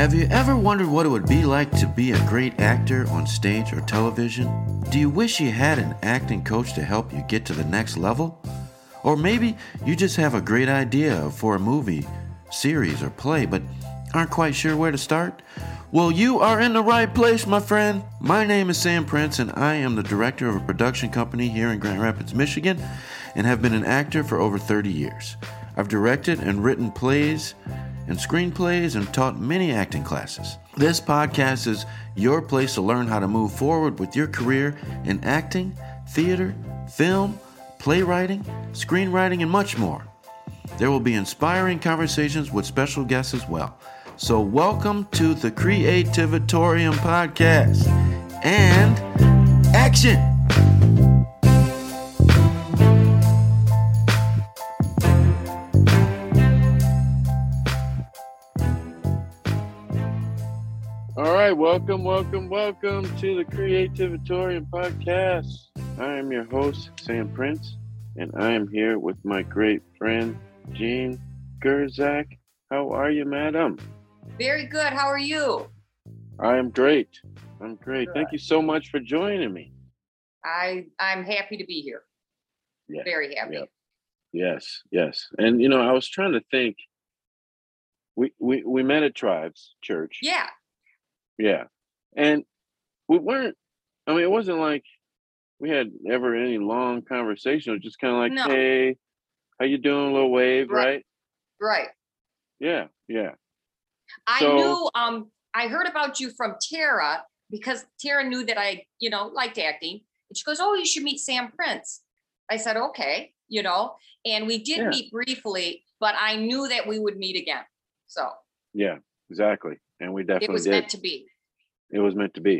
Have you ever wondered what it would be like to be a great actor on stage or television? Do you wish you had an acting coach to help you get to the next level? Or maybe you just have a great idea for a movie, series, or play, but aren't quite sure where to start? Well, you are in the right place, my friend. My name is Sam Prince, and I am the director of a production company here in Grand Rapids, Michigan, and have been an actor for over 30 years. I've directed and written plays and screenplays and taught many acting classes. This podcast is your place to learn how to move forward with your career in acting, theater, film, playwriting, screenwriting, and much more. There will be inspiring conversations with special guests as well. So, welcome to the Creativatorium podcast and action! Right, welcome, welcome, welcome to the Creativatorium podcast. I am your host, Sam Prince, and I am here with my great friend, Jean Gerczak. How are you, madam? Very good. How are you? I am great. I'm great. Thank you so much for joining me. I I'm happy to be here. Yeah, Very happy. yeah. Yes, yes. And you know, I was trying to think. We we we met at Tribes Church. Yeah. Yeah. And we weren't, I mean, it wasn't like we had ever any long conversation. It was just kind of like, No. hey, how you doing? A little wave, Right. right? Right. Yeah, yeah. I So- knew um I heard about you from Tara because Tara knew that I, you know, liked acting. And she goes, Oh, you should meet Sam Prince. I said, Okay, you know, and we did Yeah. meet briefly, but I knew that we would meet again. So Yeah, exactly. And we definitely it was did. meant to be. It was meant to be.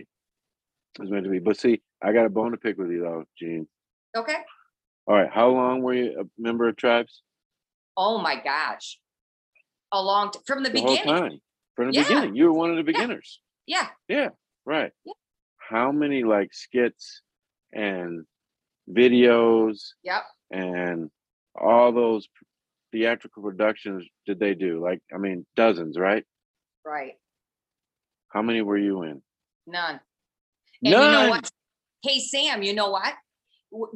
It was meant to be. But see, I got a bone to pick with you though, Jean. Okay. All right. How long were you a member of Tribes? Oh my gosh. A long t- from the, The beginning. whole time. From the Yeah. beginning. You were one of the beginners. Yeah. Yeah, right. Yeah. How many like skits and videos Yep. and all those theatrical productions did they do? Like, I mean, dozens, right? Right. How many were you in? None. And you know None. what? Hey, Sam, you know what?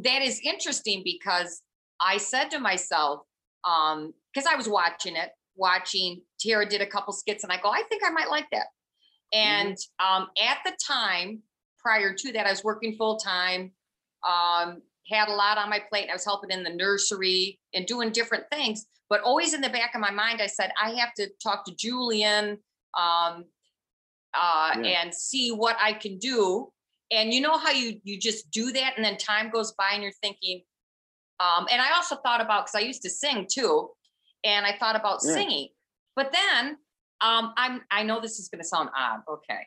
That is interesting because I said to myself, um, because I was watching it, watching Tara did a couple skits, and I go, I think I might like that. And um, at the time, prior to that, I was working full time, um, had a lot on my plate. I was helping in the nursery and doing different things. But always in the back of my mind, I said, I have to talk to Julian um, uh, Yeah. and see what I can do. And you know how you you just do that, and then time goes by, and you're thinking. Um, and I also thought about because I used to sing too, and I thought about Yeah. singing. But then um, I'm I know this is going to sound odd. Okay,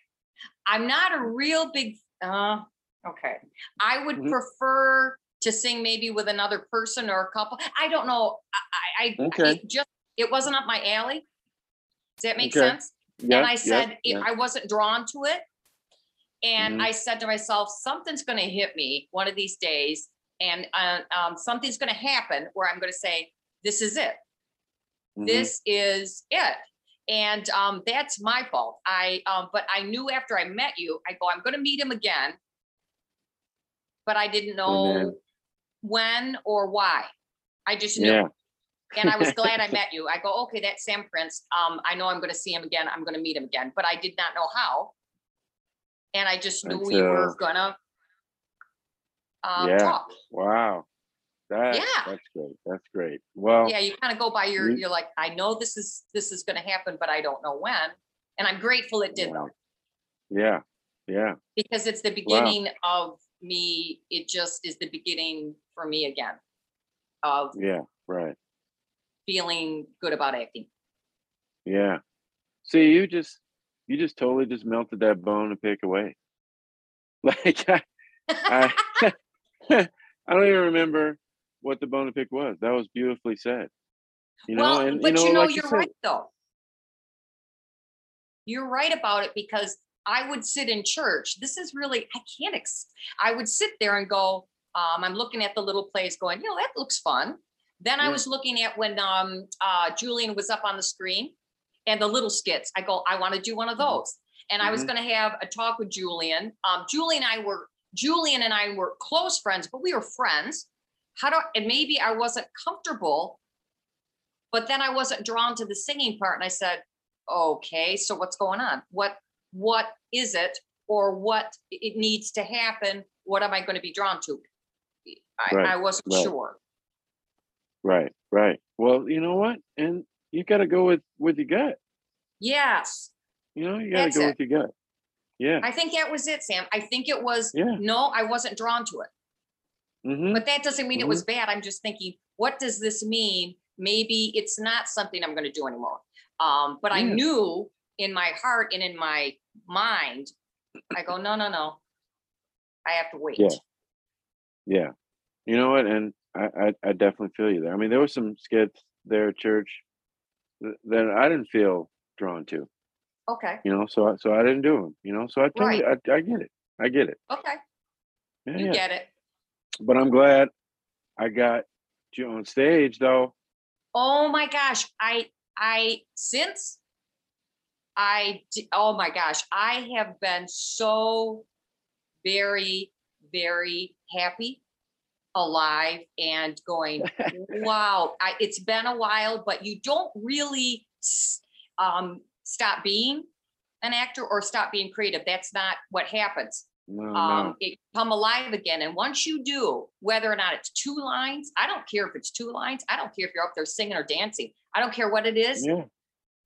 I'm not a real big. Uh, okay, I would Mhm. prefer to sing maybe with another person or a couple. I don't know. I, I, I Okay. it just it wasn't up my alley. Does that make Okay. sense? Yeah. and I said it, yeah. I wasn't drawn to it. And Mhm. I said to myself, something's going to hit me one of these days, and uh, um, something's going to happen where I'm going to say, "This is it. Mhm. This is it." And um, that's my fault. I um, but I knew after I met you, I go, I'm going to meet him again, but I didn't know then- when or why. I just knew Yeah. And I was glad I met you. I go, okay, that's Sam Prince. Um, I know I'm going to see him again. I'm going to meet him again, but I did not know how. And I just knew That's, we uh, were gonna um, Yeah. talk. Wow. That, Yeah. That's great. That's great. Well, Yeah, you kind of go by your. you- You're like, I know this is this is going to happen, but I don't know when. And I'm grateful it did though, yeah. Yeah. because it's the beginning of me. It just is the beginning for me again of Yeah. Right. Feeling good about acting. Yeah. See, you just you just totally just melted that bone to pick away. Like I, I, I don't even remember what the bone to pick was. That was beautifully said. You know, well, and but you know, like you're said, right though. You're right about it because I would sit in church. This is really I can't. Ex- I would sit there and go. Um, I'm looking at the little plays, going, you know, that looks fun. Then I was looking at when um, uh, Julian was up on the screen, and the little skits. I go, I want to do one of Mhm. those. And I was Mhm. going to have a talk with Julian. Um, Julian and I were Julian and I were close friends, but we were friends. How do and maybe I wasn't comfortable, but then I wasn't drawn to the singing part. And I said, okay, so what's going on? What what is it or what it needs to happen? What am I going to be drawn to? I, Right, I wasn't right. sure. Right, right. Well, you know what? And you got to go with with your gut. Yes. You know, you got to go it. with your gut. Yeah. I think that was it, Sam. I think it was Yeah. no, I wasn't drawn to it. hmm But that doesn't mean it was bad. I'm just thinking, what does this mean? Maybe it's not something I'm going to do anymore. Um, but I knew in my heart and in my mind, I go, no, no, no. I have to wait. Yeah. Yeah. You know what? And I, I, I definitely feel you there. I mean, there were some skits there at church that I didn't feel drawn to, Okay. you know, so I, so I didn't do them, you know, so I totally, I, I get it. I get it. Okay. Yeah, You yeah. get it. But I'm glad I got you on stage though. Oh my gosh. I, I, since I, oh my gosh, I have been so very, very happy, alive, and going, wow. I, it's been a while, but you don't really um, stop being an actor or stop being creative. That's not what happens. No, um, no. it come alive again. And once you do, whether or not it's two lines, I don't care if it's two lines. I don't care if you're up there singing or dancing. I don't care what it is. Yeah.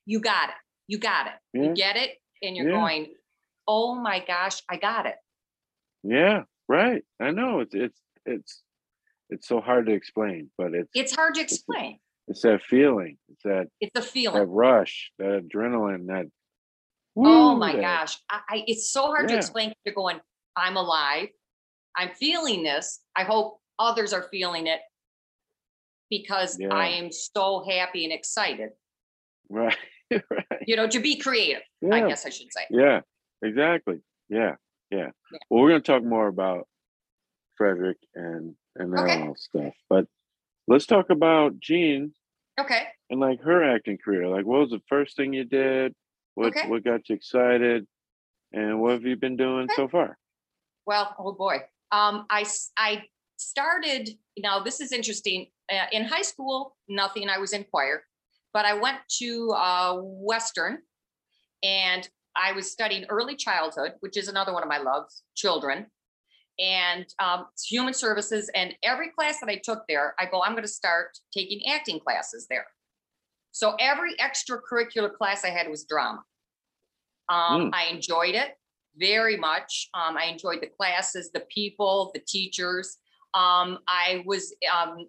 You got it. You got it. Yeah. You get it. And you're Yeah. going, oh my gosh, I got it. Yeah. Right. I know it's, it's, it's, it's so hard to explain, but it's, It's hard to explain. it's that feeling. It's that, It's a feeling that rush, that adrenaline, that. Oh my that- gosh. I, I, it's so hard to explain. You're going, I'm alive. I'm feeling this. I hope others are feeling it because Yeah. I am so happy and excited, Right. right. you know, to be creative, I guess I should say. Yeah. Exactly. Yeah. Yeah. Yeah. Well, we're gonna talk more about Frederick and and that Okay. all stuff, but let's talk about Jean Okay. and like her acting career. Like, what was the first thing you did? What Okay. what got you excited? And what have you been doing Okay. so far? Well, oh boy. Um, I I started, now this is interesting. Uh, in high school, nothing, I was in choir, but I went to uh, Western and I was studying early childhood, which is another one of my loves, children and um, human services. And every class that I took there, I go, I'm going to start taking acting classes there. So every extracurricular class I had was drama. Um, Mm. I enjoyed it very much. Um, I enjoyed the classes, the people, the teachers. Um, I was um,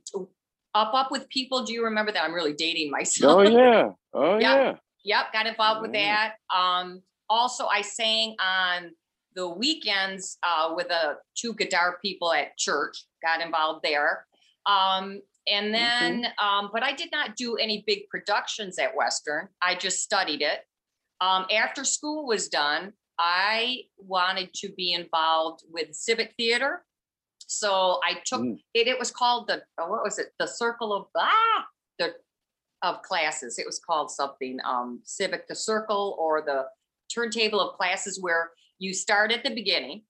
up up with people. Do you remember that? I'm really dating myself. Oh yeah. Oh Yeah. yeah. Yep, got involved with Yeah. that. Um, also, I sang on the weekends uh, with the two guitar people at church. Got involved there. Um, and then, um, but I did not do any big productions at Western. I just studied it. Um, after school was done, I wanted to be involved with civic theater. So I took Mm. it. It was called the uh, what was it? The Circle of ah the of classes. It was called something um, civic the circle or the turntable of classes where you start at the beginning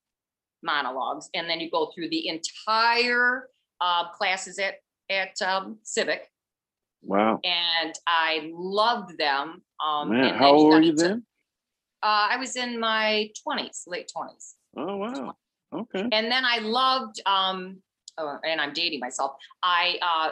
monologues and then you go through the entire uh, classes at at um, civic Wow. and I loved them. Um, Man, how old were you into- then? Uh, I was in my twenties, late twenties. Oh wow. Okay. And then I loved, um, oh, and I'm dating myself. I, uh,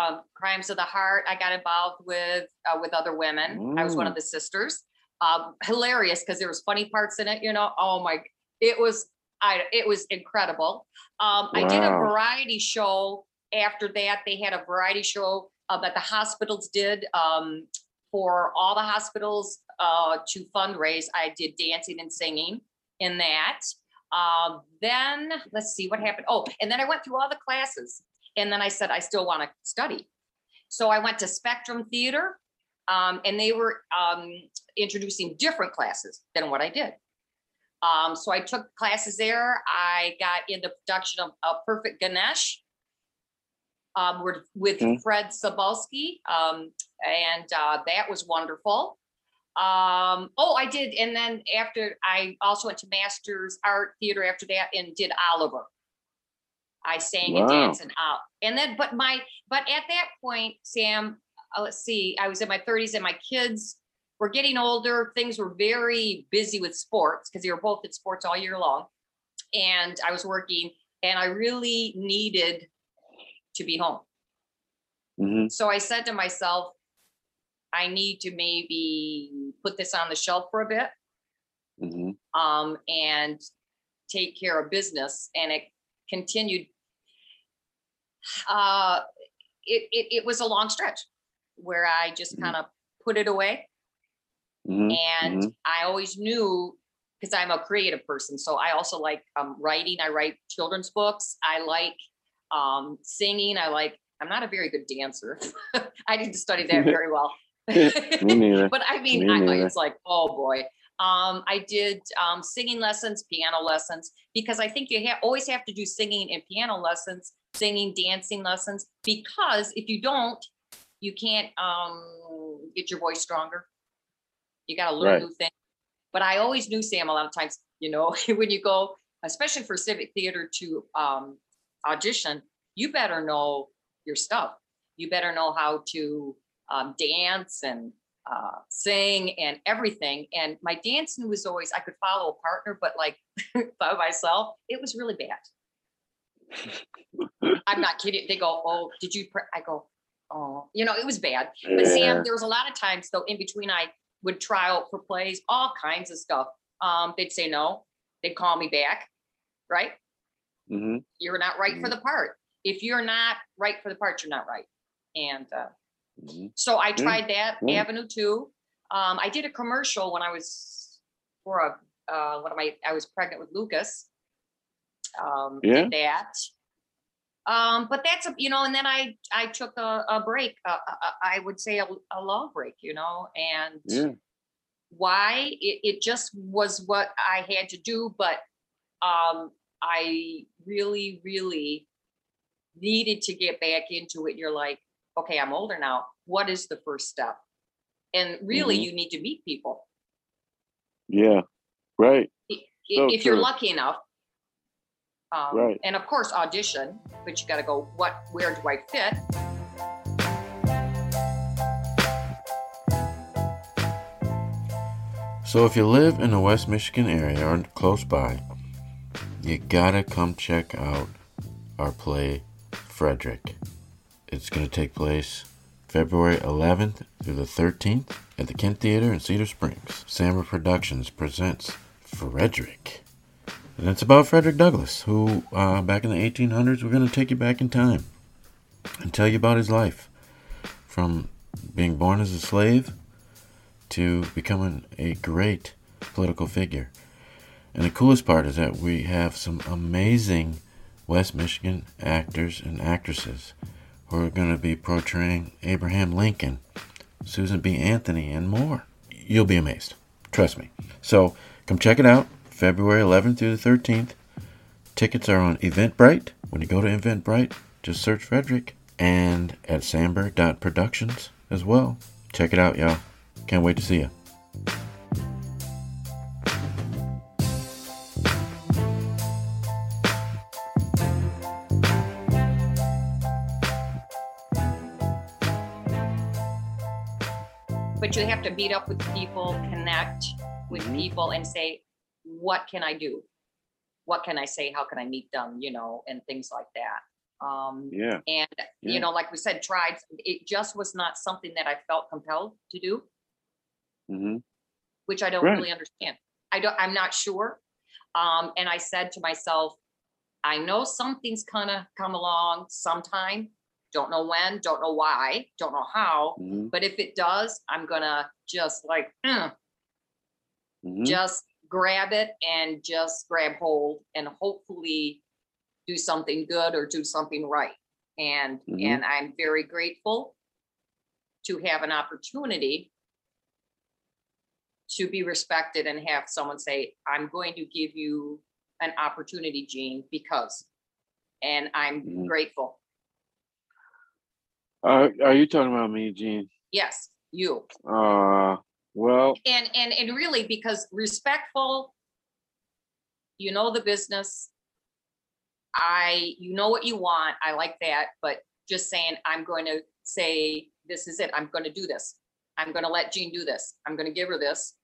uh, Crimes of the Heart. I got involved with uh, with other women. I was one of Mm. the sisters. Um, hilarious because there was funny parts in it. You know, oh my, it was I it was incredible. Um, I did a variety show. After that, they had a variety show uh, that the hospitals did um, for all the hospitals uh, to fundraise. I did dancing and singing in that. Um, then let's see what happened. Oh, and then I went through all the classes, and then I said I still want to study. So I went to Spectrum Theater, um, and they were um, introducing different classes than what I did. Um, so I took classes there. I got into production of, of Perfect Ganesh um, with, with Okay. Fred Sabalski, um, and uh, that was wonderful. Um, oh, I did. And then after I also went to Master Arts Theater after that and did Oliver. I sang and danced and out. And then, but my, but at that point, Sam, uh, let's see, I was in my 30s and my kids were getting older. Things were very busy with sports because they were both at sports all year long. And I was working and I really needed to be home. hmm So I said to myself, I need to maybe put this on the shelf for a bit hmm um, and take care of business. And it continued. Uh, it, it, it was a long stretch where I just Mhm. kind of put it away. hmm And Mhm. I always knew because I'm a creative person. So I also like um, writing. I write children's books. I like um, singing. I like, I'm not a very good dancer. I didn't study that very well. But I mean, Me I, it's like, oh boy. Um, I did um, singing lessons, piano lessons, because I think you ha- always have to do singing and piano lessons, singing, dancing lessons, because if you don't, you can't um, get your voice stronger. You got to learn Right. new things. But I always knew Sam a lot of times, you know, when you go, especially for civic theater to um, audition, you better know your stuff. You better know how to um, dance and uh, sing and everything. And my dancing was always, I could follow a partner, but like by myself, it was really bad. I'm not kidding. They go, Oh, did you? Pre-? I go, Oh, you know, it was bad. But Yeah. Sam, there was a lot of times though in between I would try out for plays, all kinds of stuff. Um, they'd say no, they'd call me back, right? hmm You're not right for the part. If you're not right for the part, you're not right. And uh, hmm so I tried that avenue too. Um, I did a commercial when I was for a uh, one of my I was pregnant with Lucas. Um, Yeah. Did that. Um, but that's a you know, and then I I took a, a break. Uh, I would say a, a long break, you know, and Yeah. why it, it just was what I had to do. But um, I really, really needed to get back into it. You're like, okay, I'm older now. What is the first step? And really, Mhm. you need to meet people. Yeah. Right. I- So if you're lucky enough. Um, Right. And of course, audition, but you got to go, what, where do I fit? So if you live in the West Michigan area or close by, you gotta come check out our play Frederick. It's gonna take place February 11th through the 13th at the Kent Theater in Cedar Springs. Samber Productions presents Frederick. And it's about Frederick Douglass, who uh, back in the 1800s, we're gonna take you back in time and tell you about his life from being born as a slave to becoming a great political figure. And the coolest part is that we have some amazing West Michigan actors and actresses who are going to be portraying Abraham Lincoln, Susan B. Anthony, and more. You'll be amazed. Trust me. So come check it out February 11th through the 13th. Tickets are on Eventbrite. When you go to Eventbrite, just search Frederick and at samber.productions as well. Check it out, y'all. Can't wait to see you. but you have to meet up with people, connect with Mhm. people, and say, what can I do? What can I say? How can I meet them? You know, and things like that. Um, Yeah. and Yeah. you know, like we said, tribes. It just was not something that I felt compelled to do, hmm which I don't Right. really understand. I don't. I'm not sure. Um, and I said to myself, I know something's gonna come along sometime. Don't know when. Don't know why. Don't know how. hmm But if it does, I'm gonna just like mm, hmm just grab it and just grab hold and hopefully do something good or do something right. And Mhm. and I'm very grateful to have an opportunity to be respected and have someone say, I'm going to give you an opportunity, Jean, because and I'm Mhm. grateful. Uh, are you talking about me, Jean? Yes, you. Uh, Well, and and and really because respectful you know the business i you know what you want i like that but just saying i'm going to say this is it i'm going to do this i'm going to let jean do this i'm going to give her this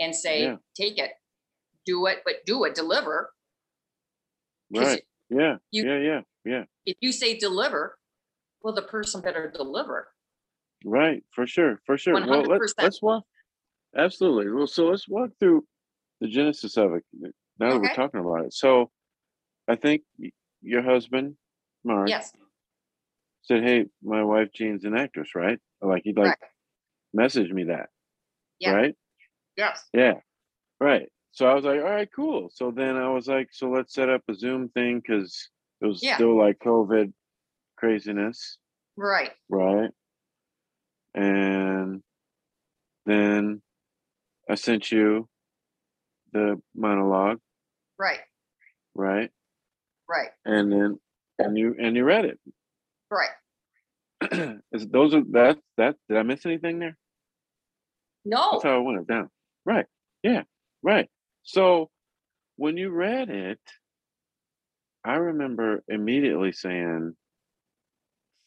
and say Yeah. take it do it but do it deliver. right. Yeah. you- yeah. Yeah. Yeah. if you say deliver well the person better deliver Right. For sure. For sure. Well, let, 100%. let's walk. Absolutely. Well, so let's walk through the genesis of it now that we're talking about it. So I think your husband, Mark, yes said, Hey, my wife Jean's an actress, right? Like he'd like Right. message me that. Yeah. Right? yes Yeah. Right. So I was like, all right, cool. So then I was like, so let's set up a Zoom thing because it was Yeah. still like COVID craziness. right Right. And then I sent you the monologue, right right? right And then and you and you read it. right Is those are that that did I miss anything there? no That's how I went it down. Right. Yeah. Right. So when you read it, I remember immediately saying,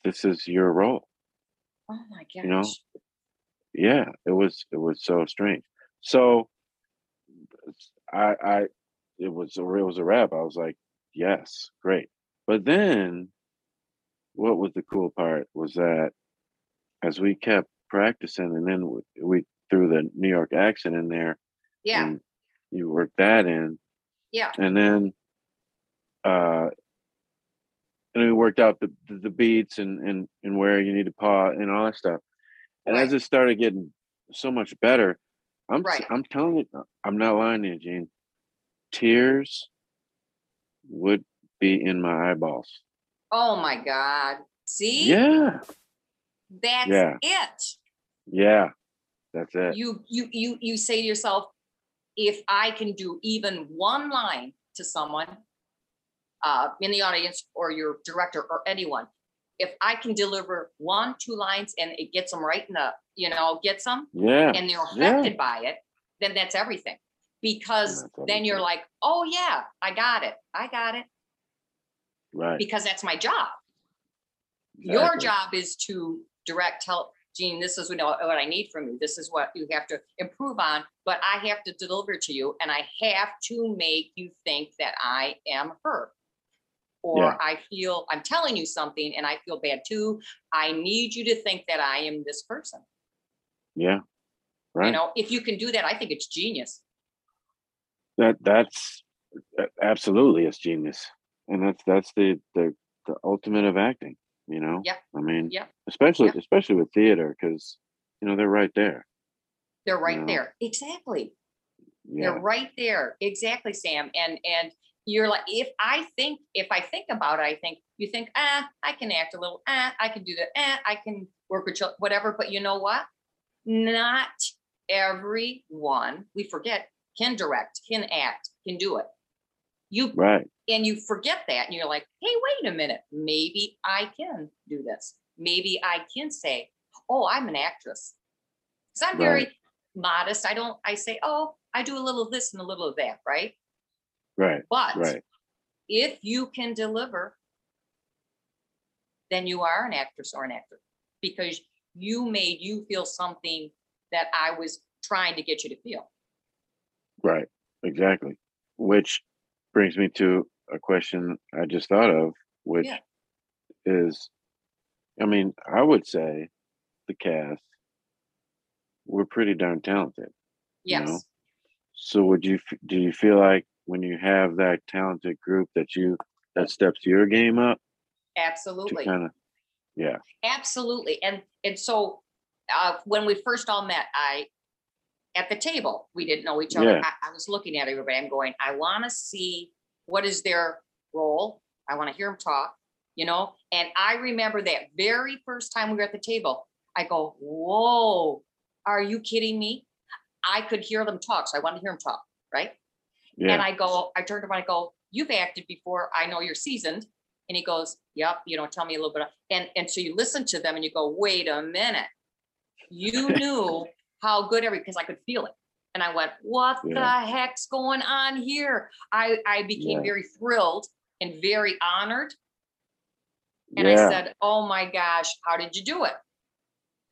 This is your role. Oh my gosh know, Yeah, it was it was so strange. So I I it was a it was a wrap. I was like, yes, great. But then what was the cool part was that as we kept practicing and then we, we threw the New York accent in there yeah and you worked that in yeah and then uh and we worked out the the, beats and and and where you need to pause and all that stuff and as it started getting so much better i'm Right. i'm telling you i'm not lying to you jean tears would be in my eyeballs Oh my God. See? yeah That's Yeah. it. yeah that's it You you you you say to yourself, if I can do even one line to someone uh, in the audience or your director or anyone, if I can deliver one, two lines and it gets them right in the, you know, gets them yeah and they're Yeah. affected by it, then that's everything. Because That's then you're like, oh yeah, I got it. I got it. right Because that's my job. Your job is to direct, tell Jean, this is what what I need from you. This is what you have to improve on, but I have to deliver to you and I have to make you think that I am her. Or Yeah. I feel, I'm telling you something and I feel bad too. I need you to think that I am this person. yeah right You know, if you can do that, I think it's genius. that that's absolutely it's genius and that's that's the the the ultimate of acting you know Yeah. i mean Yeah. especially Yeah. especially with theater because you know they're right there They're right Yeah. there. Exactly. yeah They're right there. Exactly, Sam. And and you're like, if I think, if I think about it, I think you think, ah, I can act a little, ah, I can do that, ah, I can work with chil- whatever. But you know what? Not everyone, we forget, can direct, can act, can do it. You right and you forget that, and you're like, hey, wait a minute, maybe I can do this. Maybe I can say, oh, I'm an actress. Because I'm very modest. I don't, I say, oh, I do a little of this and a little of that, right? Right But right if you can deliver, then you are an actress or an actor because you made you feel something that I was trying to get you to feel. right exactly which brings me to a question i just thought of which Yeah. is i mean i would say the cast we're pretty darn talented You know, Yes. So would you do you feel like when you have that talented group that you that steps your game up Absolutely. kind of yeah Absolutely. And and so uh, when we first all met, I at the table, we didn't know each other. Yeah. I, I was looking at everybody. I'm going, I want to see what is their role. I want to hear them talk, you know. And I remember that very first time we were at the table, I go, Whoa, are you kidding me? I could hear them talk. So I wanted to hear them talk, right? And I go, I turned to him and I go, You've acted before. I know you're seasoned. And he goes, Yep, you know, tell me a little bit. And and so you listen to them and you go, wait a minute. You knew how good every because I could feel it. And I went, what Yeah. the heck's going on here? I, I became Yeah. very thrilled and very honored. And yeah. I said, Oh my gosh, how did you do it?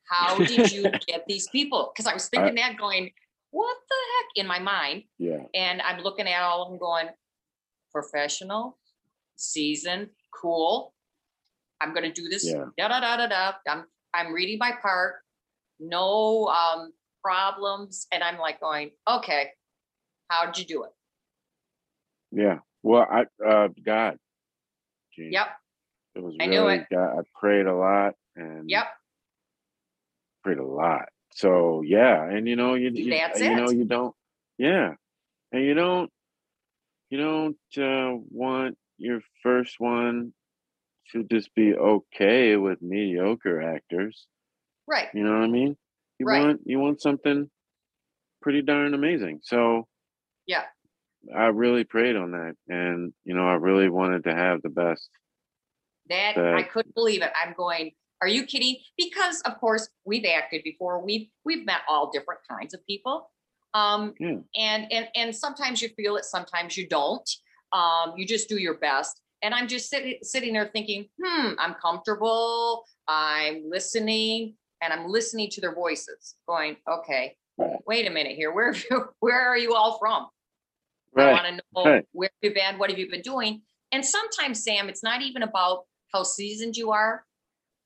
How did you get these people? Because I was thinking that going, What the heck in my mind? yeah. And I'm looking at all of them going, professional, seasoned, cool. I'm gonna do this. Yeah. Da da da da da. I'm I'm reading my part. No um problems. And I'm like going, okay, how'd you do it? Yeah. Well, I uh God. Yep, It was I knew really it. God. I prayed a lot and yep, prayed a lot. So yeah, and you know you, you you know you don't yeah, and you don't you don't uh, want your first one to just be okay with mediocre actors. right. You know what I mean? You Right. want you want something pretty darn amazing. So Yeah. I really prayed on that, and you know I really wanted to have the best. That I couldn't believe it. I'm going, are you kidding? Because of course we've acted before. We've we've met all different kinds of people. Um Yeah. and and and sometimes you feel it, sometimes you don't. Um, you just do your best. And I'm just sitting sitting there thinking, hmm, I'm comfortable, I'm listening, and I'm listening to their voices, going, okay, wait a minute here. Where you, where are you all from? I want to know right. where you've been, what have you been doing? And sometimes, Sam, it's not even about how seasoned you are,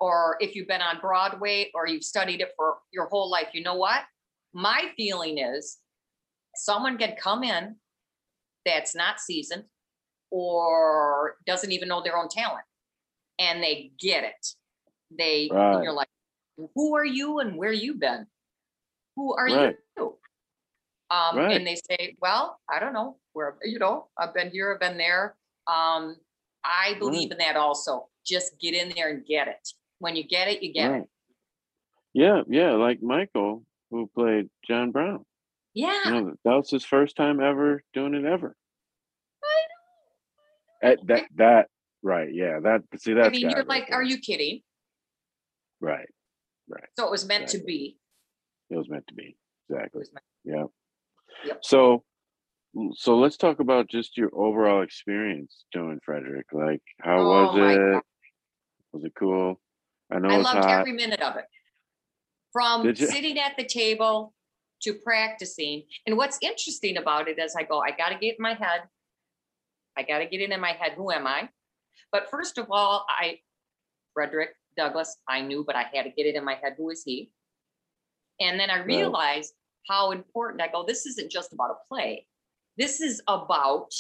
or if you've been on Broadway or you've studied it for your whole life. You know what? My feeling is someone can come in that's not seasoned or doesn't even know their own talent and they get it. They, Right. you're like, who are you and where you been? Who are Right. you? Um, Right. and they say, well, I don't know where, you know, I've been here, I've been there. Um, I believe in that also. Just get in there and get it. When you get it, you get Right. it. Yeah, yeah, like Michael, who played John Brown. Yeah. You know, that was his first time ever doing it ever. At that that right, yeah. That see that. I mean, you're right like, there. are you kidding? right. Right. So it was meant to be. It was meant to be. Exactly. was meant- Yeah. Yep. So so let's talk about just your overall experience doing Frederick. Like how Oh was it? God. Was it cool? I know I it's loved hot. every minute of it. From Did you? sitting at the table to practicing. And what's interesting about it is I go, I got to get in my head. I got to get it in my head. Who am I? But first of all, I, Frederick Douglass, I knew, but I had to get it in my head. Who is he? And then I Right. realized how important I go, this isn't just about a play. This is about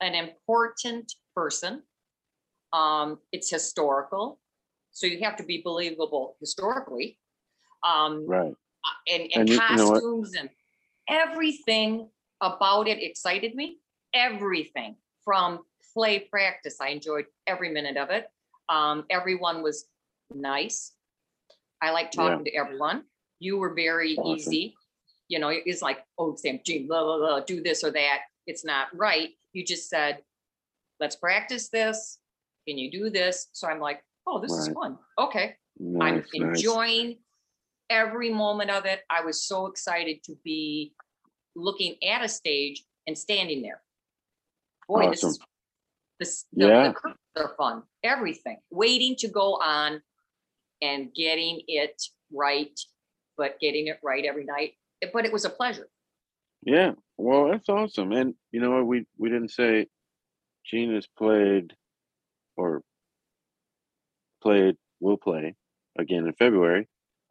an important person. Um, it's historical. So you have to be believable historically. Um, Right. and, and, And you- you know costumes and everything about it excited me. Everything from play practice. I enjoyed every minute of it. Um, everyone was nice. I like Yeah. talking to everyone. You were very Awesome. easy. You know, it's like, oh, Sam, gee, blah, blah, blah, do this or that. It's not right. You just said, let's practice this. Can you do this? So I'm like, oh, this is Right. fun. Okay. I'm Nice, nice. enjoying every moment of it. I was so excited to be looking at a stage and standing there. Boy, this is Awesome. this the, Yeah. the curves are fun. Everything waiting to go on and getting it right, but getting it right every night. But it was a pleasure. Yeah. Well, that's awesome. And you know what? We we didn't say Jean has played or played will play again in February.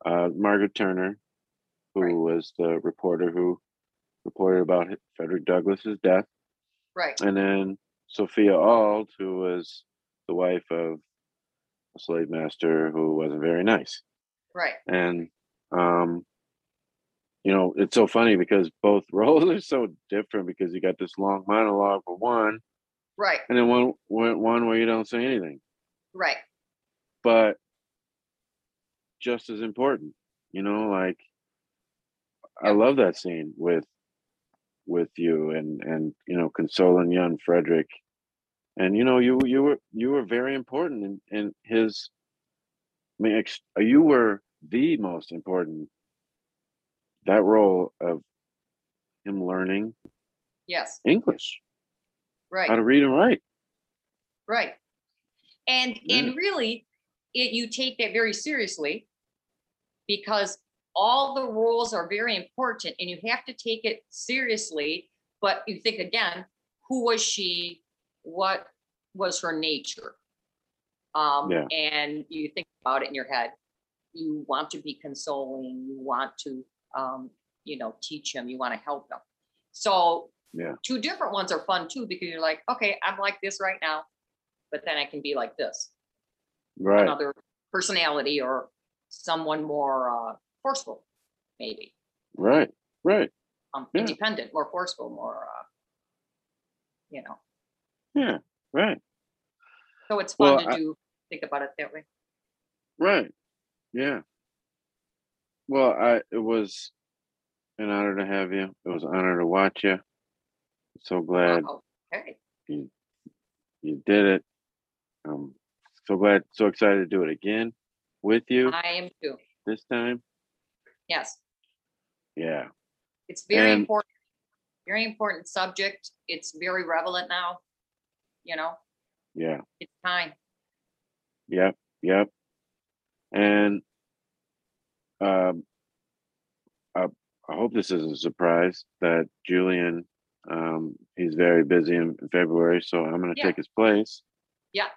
Uh, Margaret Turner, who Right. was the reporter who reported about Frederick Douglass's death, Right. and then Sophia Auld, who was the wife of a slave master who wasn't very nice. Right. and um you know it's so funny because both roles are so different because you got this long monologue for one Right. and then one one one where you don't say anything Right. But just as important you know like i love that scene with with you and and you know consoling young frederick and you know you you were you were very important in in his i mean ex- you were the most important that role of him learning Yes. English, Right. how to read and write. Right. And Yeah. and really it you take that very seriously because all the rules are very important and you have to take it seriously. But you think again, who was she? What was her nature? Um, Yeah. and you think about it in your head. You want to be consoling, you want to um, you know, teach him, you want to help him. So Yeah. two different ones are fun too because you're like, okay, I'm like this right now, but then I can be like this, Right. another personality or someone more uh, forceful, maybe Right. Right. um, Yeah. independent, more forceful, more, uh, you know. Yeah. Right. So it's fun Well, to I- do. Think about it that way. Right. Yeah. Well, I it was an honor to have you. It was an honor to watch you. So glad. Okay. you you did it. Um so glad so excited to do it again with you I am too. this time. Yes, Yeah. it's very And- important. Very important subject. It's very relevant now. You know, Yeah. it's time. Yep. Yep. And um I, I hope this isn't a surprise that Julian um he's very busy in, in February, so I'm gonna Yeah. take his place. Yeah.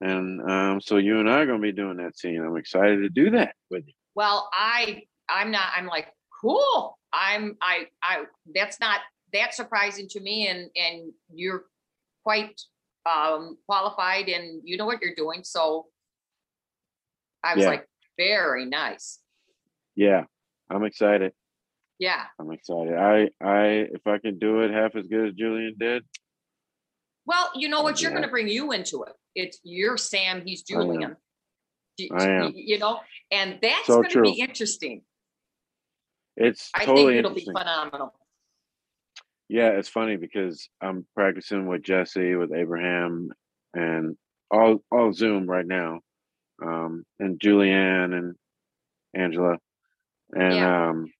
And um so you and I are gonna be doing that scene. I'm excited to do that with you. Well, I I'm not. I'm like cool. I'm I I. That's not that surprising to me, and and you're quite um qualified, and you know what you're doing. So I was Yeah. like, very nice. Yeah. I'm excited. Yeah. I'm excited. I I if I can do it half as good as Julian did, Well, you know what? You're going to bring you into it. It's you're Sam. He's I am. Julian. I am. You know, and that's So going to be interesting. it's I totally think it'll be phenomenal. Yeah, it's funny because I'm practicing with Jesse, with Abraham, and all all Zoom right now, um, and Julianne and Angela, and um,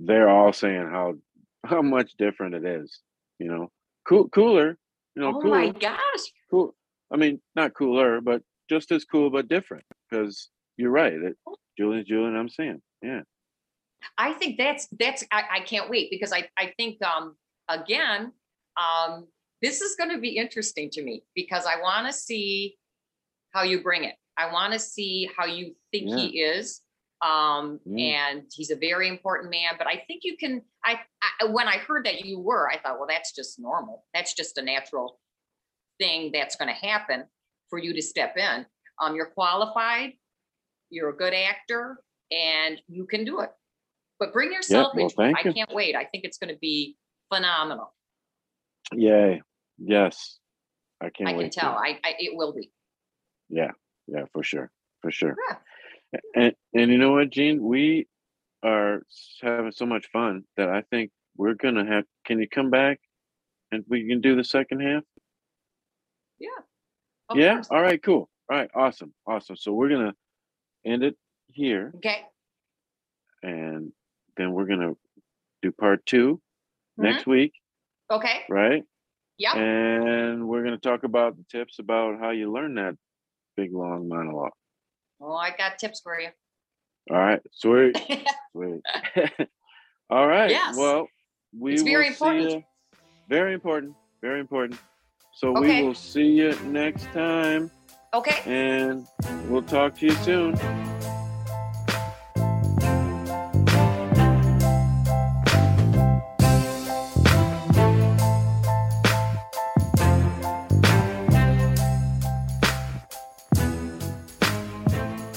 they're all saying how how much different it is. You know, cool, cooler. You know, oh cool, my gosh. cool. I mean, not cooler, but just as cool, but different. Because you're right. It, Julian's Julian. I'm saying, yeah, I think that's that's I, I can't wait because I I think um again um this is going to be interesting to me because I want to see how you bring it. I want to see how you think he is. Um Yeah. and he's a very important man, but I think you can I, I when I heard that you were, I thought, well, that's just normal. That's just a natural thing that's going to happen for you to step in. Um you're qualified, you're a good actor, and you can do it. But bring yourself well, into it. thank I you. can't wait. I think it's going to be phenomenal. yay, yes. I can't I can tell. I, I it will be. Yeah, yeah, for sure, for sure. Yeah. And and you know what, Jean, we are having so much fun that I think we're gonna have. Can you come back, and we can do the second half? Of yeah. course. All right. Cool. All right. Awesome. Awesome. So we're gonna end it here, Okay. and then we're gonna do part 2 Mhm. next week, Okay. right? Yeah. And we're gonna talk about the tips about how you learn that big long monologue. Oh, I got tips for you. All right. Sweet. Sweet. All right. Yes. Well, we It's very will important. See you. Very important. Very important. So Okay. we will see you next time, okay. and we'll talk to you soon.